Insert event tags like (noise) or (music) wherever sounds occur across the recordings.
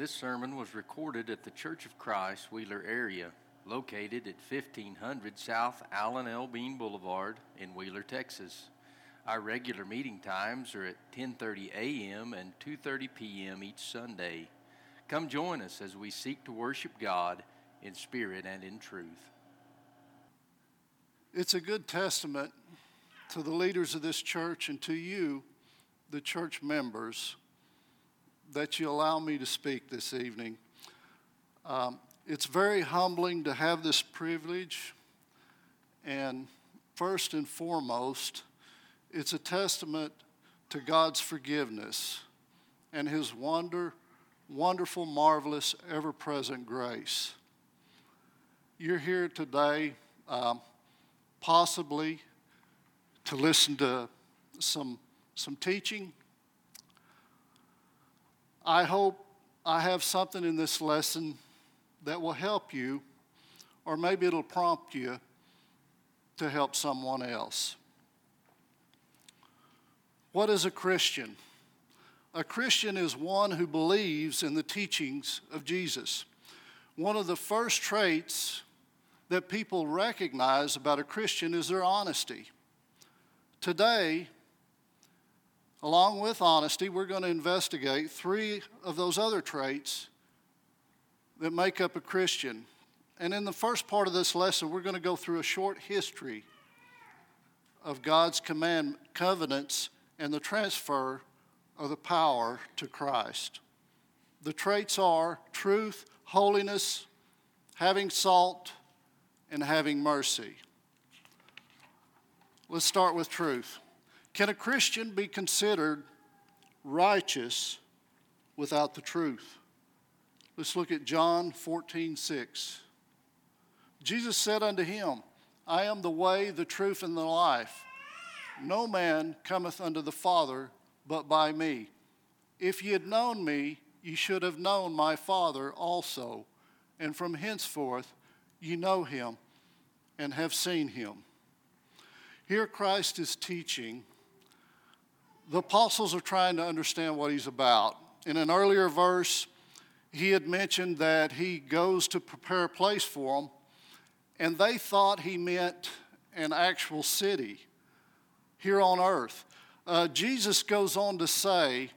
This sermon was recorded at the Church of Christ, Wheeler area, located at 1500 South Allen L. Bean Boulevard in Wheeler, Texas. Our regular meeting times are at 10:30 a.m. and 2:30 p.m. each Sunday. Come join us as we seek to worship God in spirit and in truth. It's a good testament to the leaders of this church and to you, the church members, that you allow me to speak this evening. Um, it's very humbling to have this privilege, and first and foremost, it's a testament to God's forgiveness and His wonder, wonderful, marvelous, ever present grace. You're here today, um, possibly to listen to some, some teaching. I hope I have something in this lesson that will help you, or maybe it'll prompt you to help someone else. What is a Christian? A Christian is one who believes in the teachings of Jesus. One of the first traits that people recognize about a Christian is their honesty. Today, along with honesty, we're going to investigate three of those other traits that make up a Christian. And in the first part of this lesson, we're going to go through a short history of God's command covenants and the transfer of the power to Christ. The traits are truth, holiness, having salt, and having mercy. Let's start with truth. Can a Christian be considered righteous without the truth? Let's look at John 14, 6. Jesus said unto him, I am the way, the truth, and the life. No man cometh unto the Father but by me. If ye had known me, ye should have known my Father also. And from henceforth ye know him and have seen him. Here Christ is teaching. The apostles are trying to understand what he's about. In an earlier verse, he had mentioned that he goes to prepare a place for them, and they thought he meant an actual city here on earth. Uh, Jesus goes on to say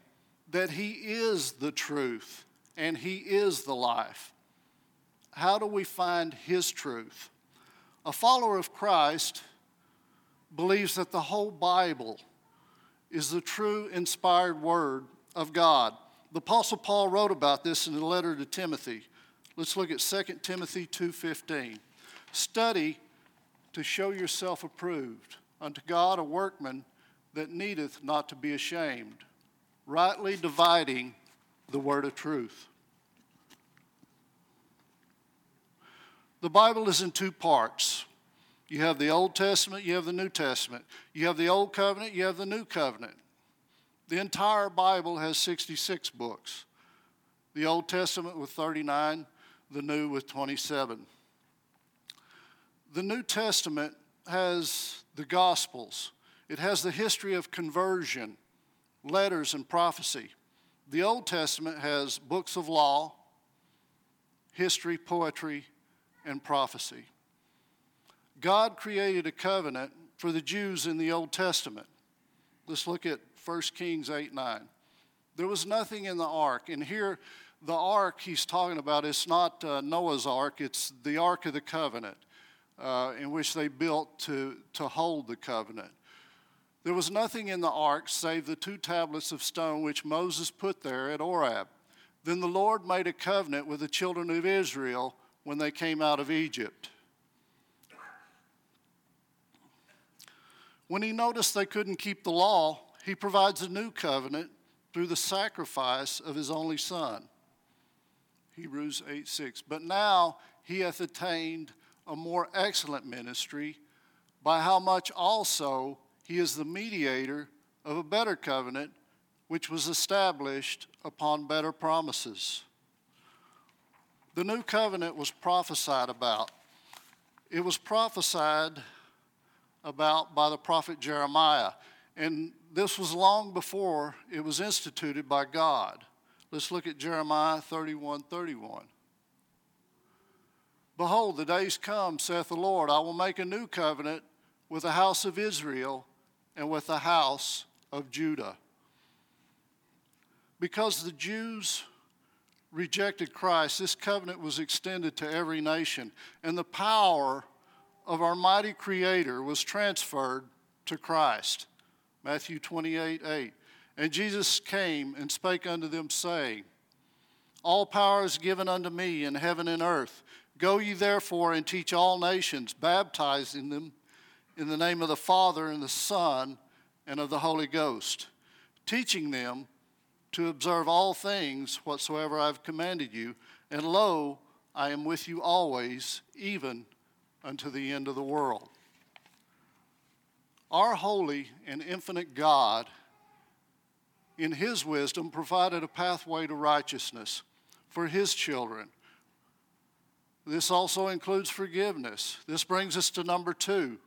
that he is the truth and he is the life. How do we find his truth? A follower of Christ believes that the whole Bible is the true inspired word of God. The apostle Paul wrote about this in the letter to Timothy. Let's look at 2 Timothy 2:15. Study to show yourself approved unto God a workman that needeth not to be ashamed, rightly dividing the word of truth. The Bible is in two parts. You have the Old Testament, you have the New Testament. You have the Old Covenant, you have the New Covenant. The entire Bible has 66 books. The Old Testament with 39, the New with 27. The New Testament has the Gospels, it has the history of conversion, letters, and prophecy. The Old Testament has books of law, history, poetry, and prophecy. God created a covenant for the Jews in the Old Testament. Let's look at 1 Kings 8 9. There was nothing in the ark. And here, the ark he's talking about, it's not uh, Noah's ark, it's the ark of the covenant uh, in which they built to, to hold the covenant. There was nothing in the ark save the two tablets of stone which Moses put there at Horeb. Then the Lord made a covenant with the children of Israel when they came out of Egypt. When he noticed they couldn't keep the law, he provides a new covenant through the sacrifice of his only son. Hebrews 8 6. But now he hath attained a more excellent ministry, by how much also he is the mediator of a better covenant, which was established upon better promises. The new covenant was prophesied about. It was prophesied about by the prophet Jeremiah. And this was long before it was instituted by God. Let's look at Jeremiah 31 31. Behold, the days come, saith the Lord, I will make a new covenant with the house of Israel and with the house of Judah. Because the Jews rejected Christ, this covenant was extended to every nation, and the power of our mighty Creator was transferred to Christ. Matthew 28 8. And Jesus came and spake unto them, saying, All power is given unto me in heaven and earth. Go ye therefore and teach all nations, baptizing them in the name of the Father and the Son and of the Holy Ghost, teaching them to observe all things whatsoever I have commanded you. And lo, I am with you always, even unto the end of the world. Our holy and infinite God in his wisdom, provided a pathway to righteousness for his children. This also includes forgiveness. This brings us to number two.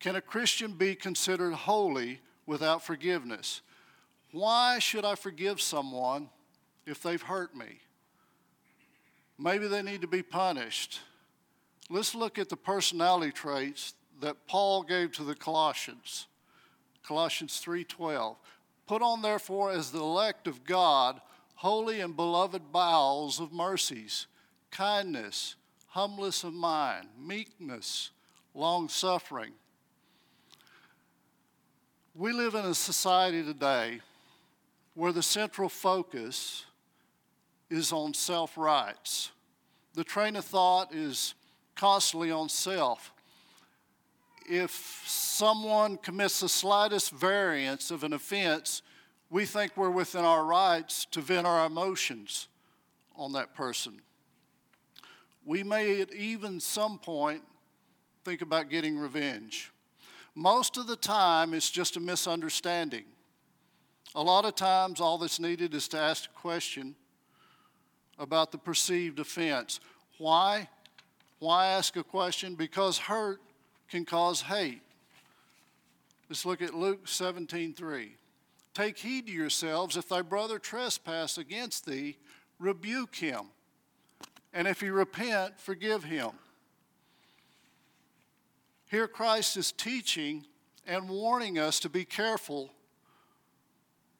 Can a Christian be considered holy without forgiveness? Why should I forgive someone if they've hurt me? Maybe they need to be punished. Let's look at the personality traits that Paul gave to the Colossians. Colossians 3:12. Put on, therefore, as the elect of God, holy and beloved bowels of mercies, kindness, humbleness of mind, meekness, long suffering. We live in a society today where the central focus is on self rights. The train of thought is constantly on self if someone commits the slightest variance of an offense, we think we're within our rights to vent our emotions on that person. We may at even some point think about getting revenge. Most of the time, it's just a misunderstanding. A lot of times, all that's needed is to ask a question about the perceived offense. Why? Why ask a question? Because hurt can cause hate. Let's look at Luke 17 3. Take heed to yourselves, if thy brother trespass against thee, rebuke him. And if he repent, forgive him. Here, Christ is teaching and warning us to be careful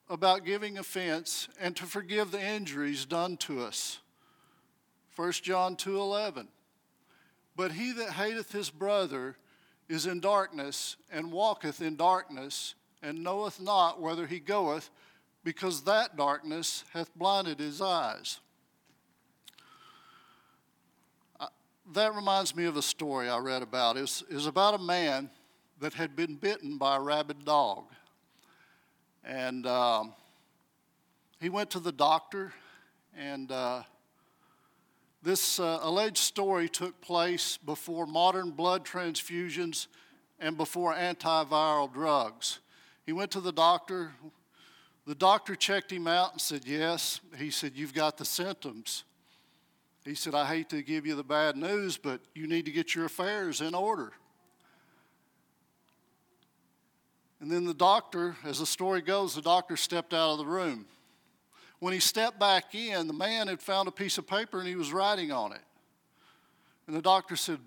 about giving offense and to forgive the injuries done to us. 1 John 2:11 But he that hateth his brother is in darkness and walketh in darkness and knoweth not whither he goeth because that darkness hath blinded his eyes. That reminds me of a story I read about. It was, it was about a man that had been bitten by a rabid dog. And um, he went to the doctor, and uh, this uh, alleged story took place before modern blood transfusions and before antiviral drugs. He went to the doctor. The doctor checked him out and said, Yes. He said, You've got the symptoms. He said, I hate to give you the bad news, but you need to get your affairs in order. And then the doctor, as the story goes, the doctor stepped out of the room. When he stepped back in, the man had found a piece of paper and he was writing on it. And the doctor said,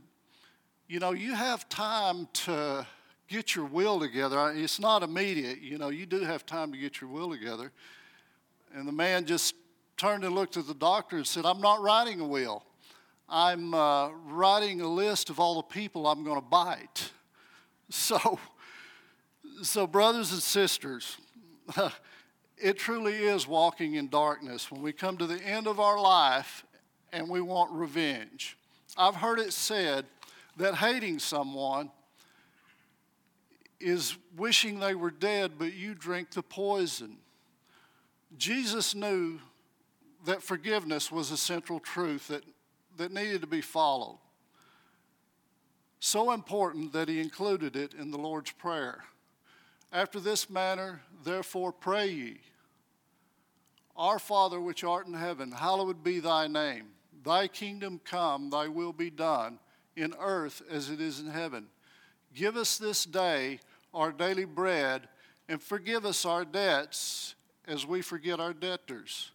You know, you have time to get your will together. It's not immediate, you know, you do have time to get your will together. And the man just turned and looked at the doctor and said, I'm not writing a will. I'm uh, writing a list of all the people I'm going to bite. (laughs) So, so brothers and sisters, (laughs) it truly is walking in darkness when we come to the end of our life and we want revenge. I've heard it said that hating someone is wishing they were dead, but you drink the poison. Jesus knew that forgiveness was a central truth that, that needed to be followed. So important that he included it in the Lord's Prayer. After this manner, therefore, pray ye. Our Father which art in heaven, hallowed be thy name. Thy kingdom come, thy will be done, in earth as it is in heaven. Give us this day our daily bread, and forgive us our debts as we forget our debtors.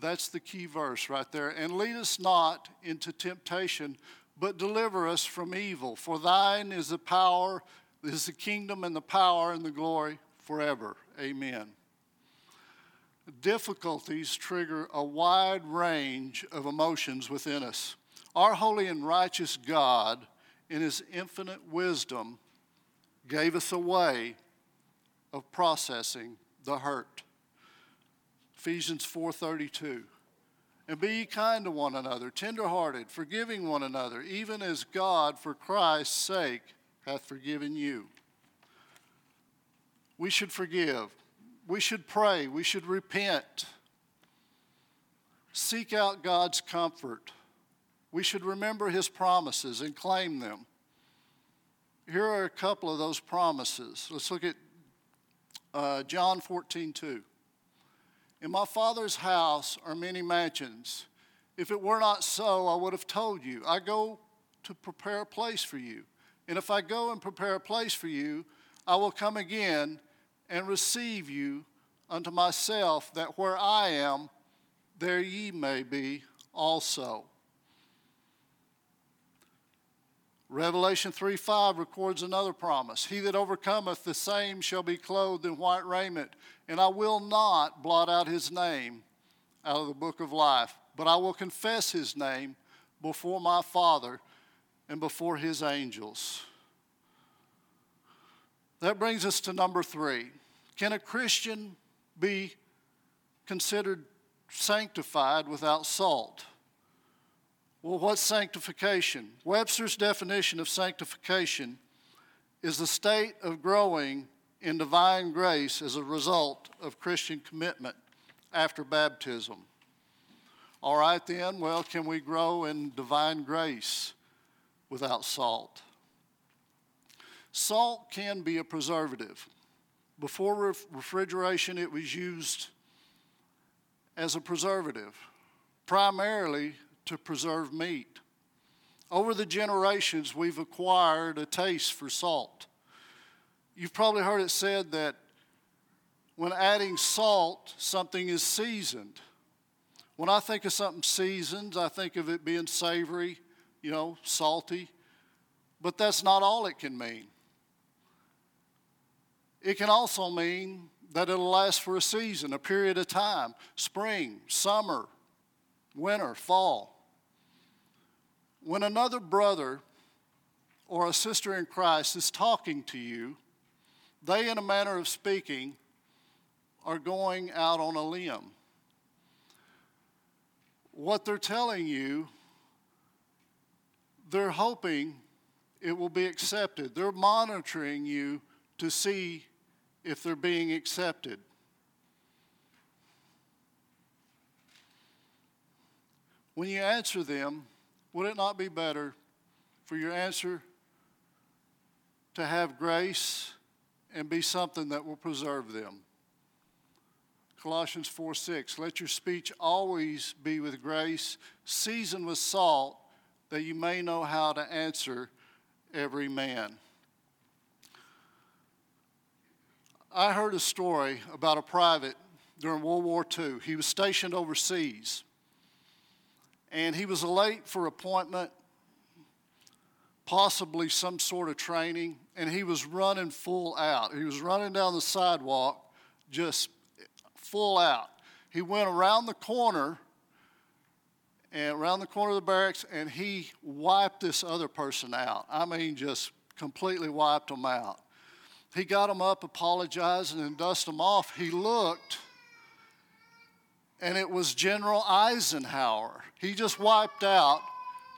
That's the key verse right there. And lead us not into temptation, but deliver us from evil. For thine is the power, is the kingdom and the power and the glory forever. Amen. Difficulties trigger a wide range of emotions within us. Our holy and righteous God, in his infinite wisdom, gave us a way of processing the hurt. Ephesians 4:32. And be ye kind to one another, tenderhearted, forgiving one another, even as God for Christ's sake hath forgiven you. We should forgive. We should pray. We should repent. Seek out God's comfort. We should remember his promises and claim them. Here are a couple of those promises. Let's look at uh, John 14, 2. In my Father's house are many mansions. If it were not so, I would have told you. I go to prepare a place for you. And if I go and prepare a place for you, I will come again and receive you unto myself, that where I am, there ye may be also. Revelation 3 5 records another promise. He that overcometh, the same shall be clothed in white raiment, and I will not blot out his name out of the book of life, but I will confess his name before my Father and before his angels. That brings us to number three. Can a Christian be considered sanctified without salt? Well, what's sanctification? Webster's definition of sanctification is the state of growing in divine grace as a result of Christian commitment after baptism. All right, then, well, can we grow in divine grace without salt? Salt can be a preservative. Before refrigeration, it was used as a preservative, primarily to preserve meat. Over the generations, we've acquired a taste for salt. You've probably heard it said that when adding salt, something is seasoned. When I think of something seasoned, I think of it being savory, you know, salty. But that's not all it can mean. It can also mean that it'll last for a season, a period of time spring, summer, winter, fall. When another brother or a sister in Christ is talking to you, they, in a manner of speaking, are going out on a limb. What they're telling you, they're hoping it will be accepted. They're monitoring you to see if they're being accepted. When you answer them, would it not be better for your answer to have grace and be something that will preserve them? Colossians 4 6, let your speech always be with grace, seasoned with salt, that you may know how to answer every man. I heard a story about a private during World War II. He was stationed overseas and he was late for appointment, possibly some sort of training, and he was running full out. He was running down the sidewalk just full out. He went around the corner and around the corner of the barracks and he wiped this other person out. I mean, just completely wiped them out. He got them up, apologized, and dusted them off. He looked and it was General Eisenhower. He just wiped out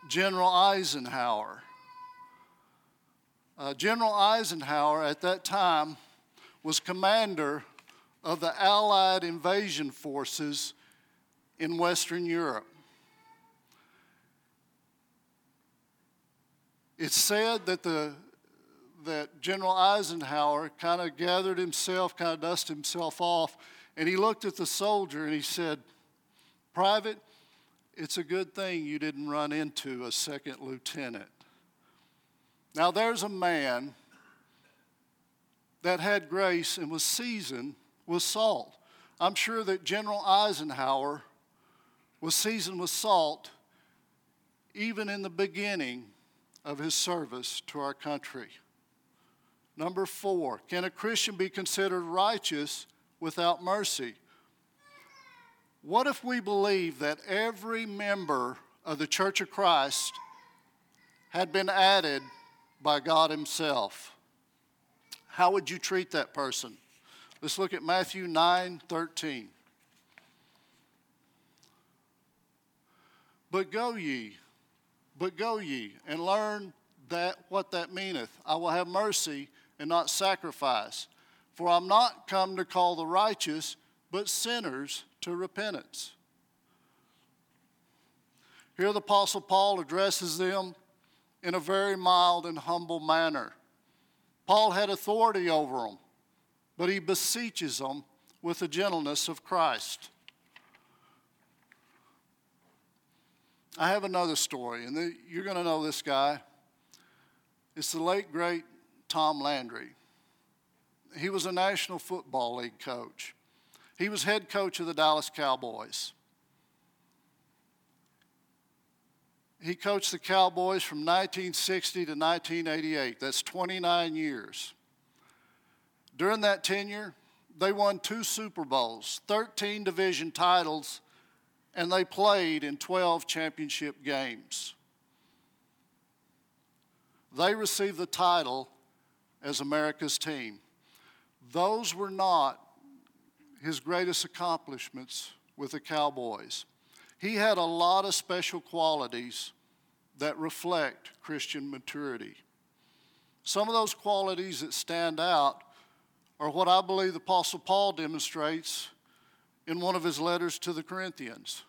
General Eisenhower. Uh, General Eisenhower at that time was commander of the Allied invasion forces in Western Europe. It's said that the that General Eisenhower kind of gathered himself, kind of dusted himself off, and he looked at the soldier and he said, Private, it's a good thing you didn't run into a second lieutenant. Now, there's a man that had grace and was seasoned with salt. I'm sure that General Eisenhower was seasoned with salt even in the beginning of his service to our country. Number four, can a Christian be considered righteous without mercy? What if we believe that every member of the Church of Christ had been added by God Himself? How would you treat that person? Let's look at Matthew 9 13. But go ye, but go ye, and learn that what that meaneth. I will have mercy and not sacrifice. For I'm not come to call the righteous, but sinners to repentance. Here the Apostle Paul addresses them in a very mild and humble manner. Paul had authority over them, but he beseeches them with the gentleness of Christ. I have another story, and you're going to know this guy. It's the late, great Tom Landry. He was a National Football League coach. He was head coach of the Dallas Cowboys. He coached the Cowboys from 1960 to 1988. That's 29 years. During that tenure, they won two Super Bowls, 13 division titles, and they played in 12 championship games. They received the title as America's team. Those were not his greatest accomplishments with the Cowboys. He had a lot of special qualities that reflect Christian maturity. Some of those qualities that stand out are what I believe the Apostle Paul demonstrates in one of his letters to the Corinthians.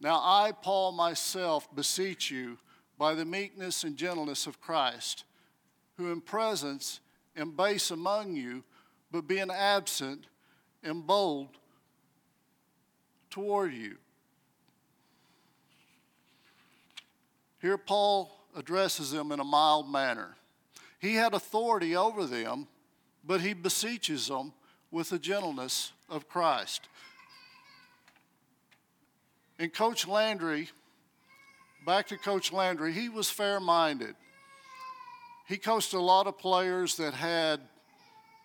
Now, I, Paul, myself, beseech you by the meekness and gentleness of Christ, who in presence am base among you, but being absent am bold toward you. Here, Paul addresses them in a mild manner. He had authority over them, but he beseeches them with the gentleness of Christ. And Coach Landry, back to Coach Landry, he was fair minded. He coached a lot of players that had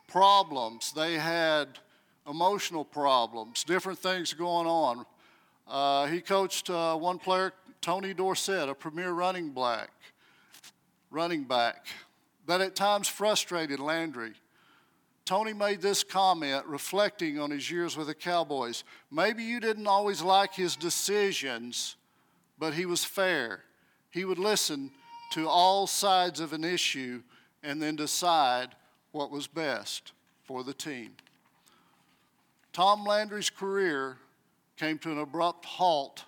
problems, they had emotional problems, different things going on. Uh, he coached uh, one player Tony Dorsett, a premier running back, running back, that at times frustrated Landry. Tony made this comment reflecting on his years with the Cowboys. Maybe you didn't always like his decisions, but he was fair. He would listen to all sides of an issue and then decide what was best for the team. Tom Landry's career came to an abrupt halt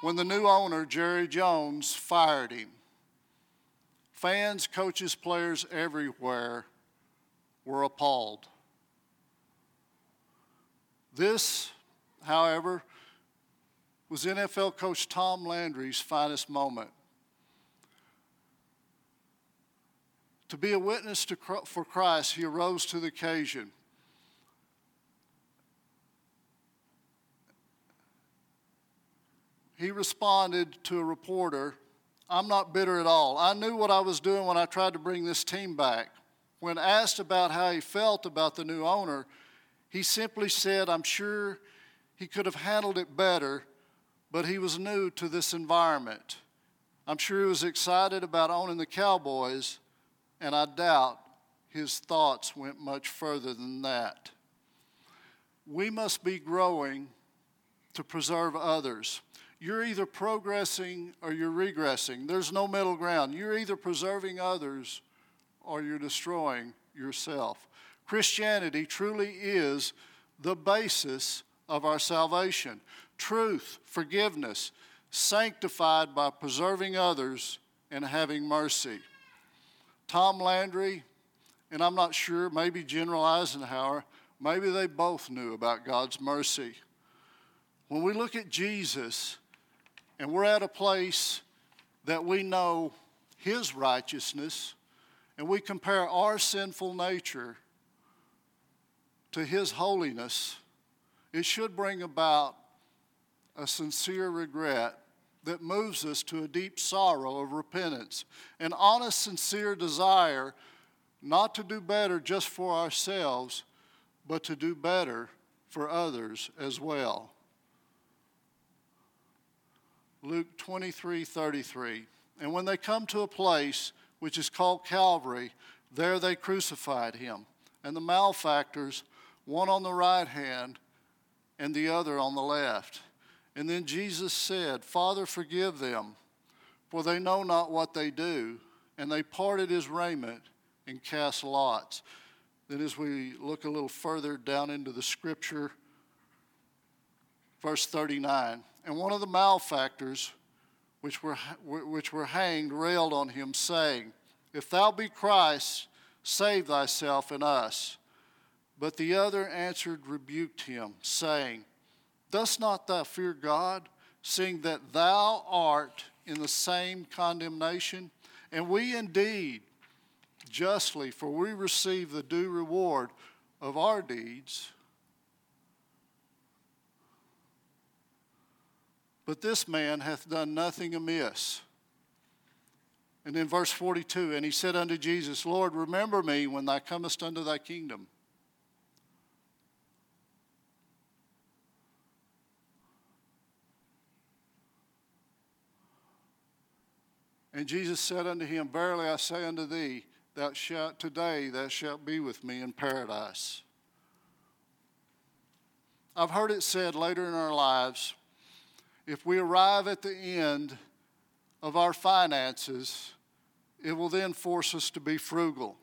when the new owner, Jerry Jones, fired him. Fans, coaches, players everywhere were appalled. This, however, was NFL coach Tom Landry's finest moment. To be a witness to, for Christ, he arose to the occasion. he responded to a reporter, I'm not bitter at all. I knew what I was doing when I tried to bring this team back. When asked about how he felt about the new owner, he simply said, I'm sure he could have handled it better, but he was new to this environment. I'm sure he was excited about owning the Cowboys, and I doubt his thoughts went much further than that. We must be growing to preserve others you're either progressing or you're regressing. There's no middle ground. You're either preserving others or you're destroying yourself. Christianity truly is the basis of our salvation truth, forgiveness, sanctified by preserving others and having mercy. Tom Landry, and I'm not sure, maybe General Eisenhower, maybe they both knew about God's mercy. When we look at Jesus, and we're at a place that we know His righteousness, and we compare our sinful nature to His holiness. it should bring about a sincere regret that moves us to a deep sorrow of repentance, an honest, sincere desire not to do better just for ourselves, but to do better for others as well. Luke 23 33. And when they come to a place which is called Calvary, there they crucified him, and the malefactors, one on the right hand and the other on the left. And then Jesus said, Father, forgive them, for they know not what they do. And they parted his raiment and cast lots. Then, as we look a little further down into the scripture, verse 39, and one of the malefactors which were, which were hanged railed on him, saying, If thou be Christ, save thyself and us. But the other answered, rebuked him, saying, Dost not thou fear God, seeing that thou art in the same condemnation? And we indeed justly, for we receive the due reward of our deeds. But this man hath done nothing amiss. And in verse 42, and he said unto Jesus, Lord, remember me when thou comest unto thy kingdom. And Jesus said unto him, Verily I say unto thee, thou shalt today thou shalt be with me in paradise. I've heard it said later in our lives, if we arrive at the end of our finances, it will then force us to be frugal.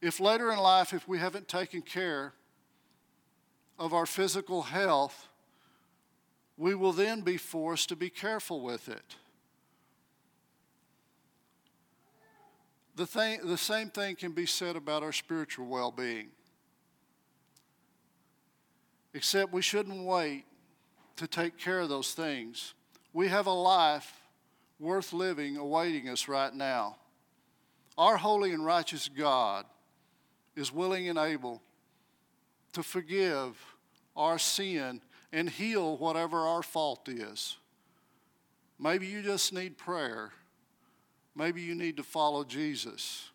If later in life, if we haven't taken care of our physical health, we will then be forced to be careful with it. The, thing, the same thing can be said about our spiritual well being. Except we shouldn't wait to take care of those things. We have a life worth living awaiting us right now. Our holy and righteous God is willing and able to forgive our sin and heal whatever our fault is. Maybe you just need prayer. Maybe you need to follow Jesus.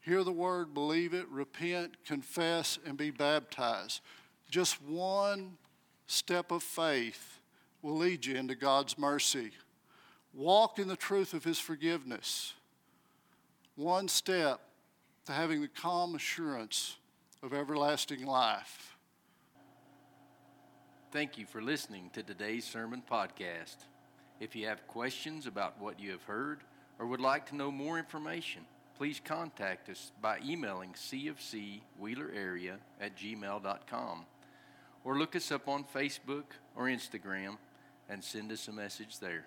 Hear the word, believe it, repent, confess, and be baptized. Just one step of faith will lead you into God's mercy. Walk in the truth of His forgiveness. One step to having the calm assurance of everlasting life. Thank you for listening to today's sermon podcast. If you have questions about what you have heard or would like to know more information, please contact us by emailing cfcwheelerarea at gmail.com or look us up on Facebook or Instagram and send us a message there.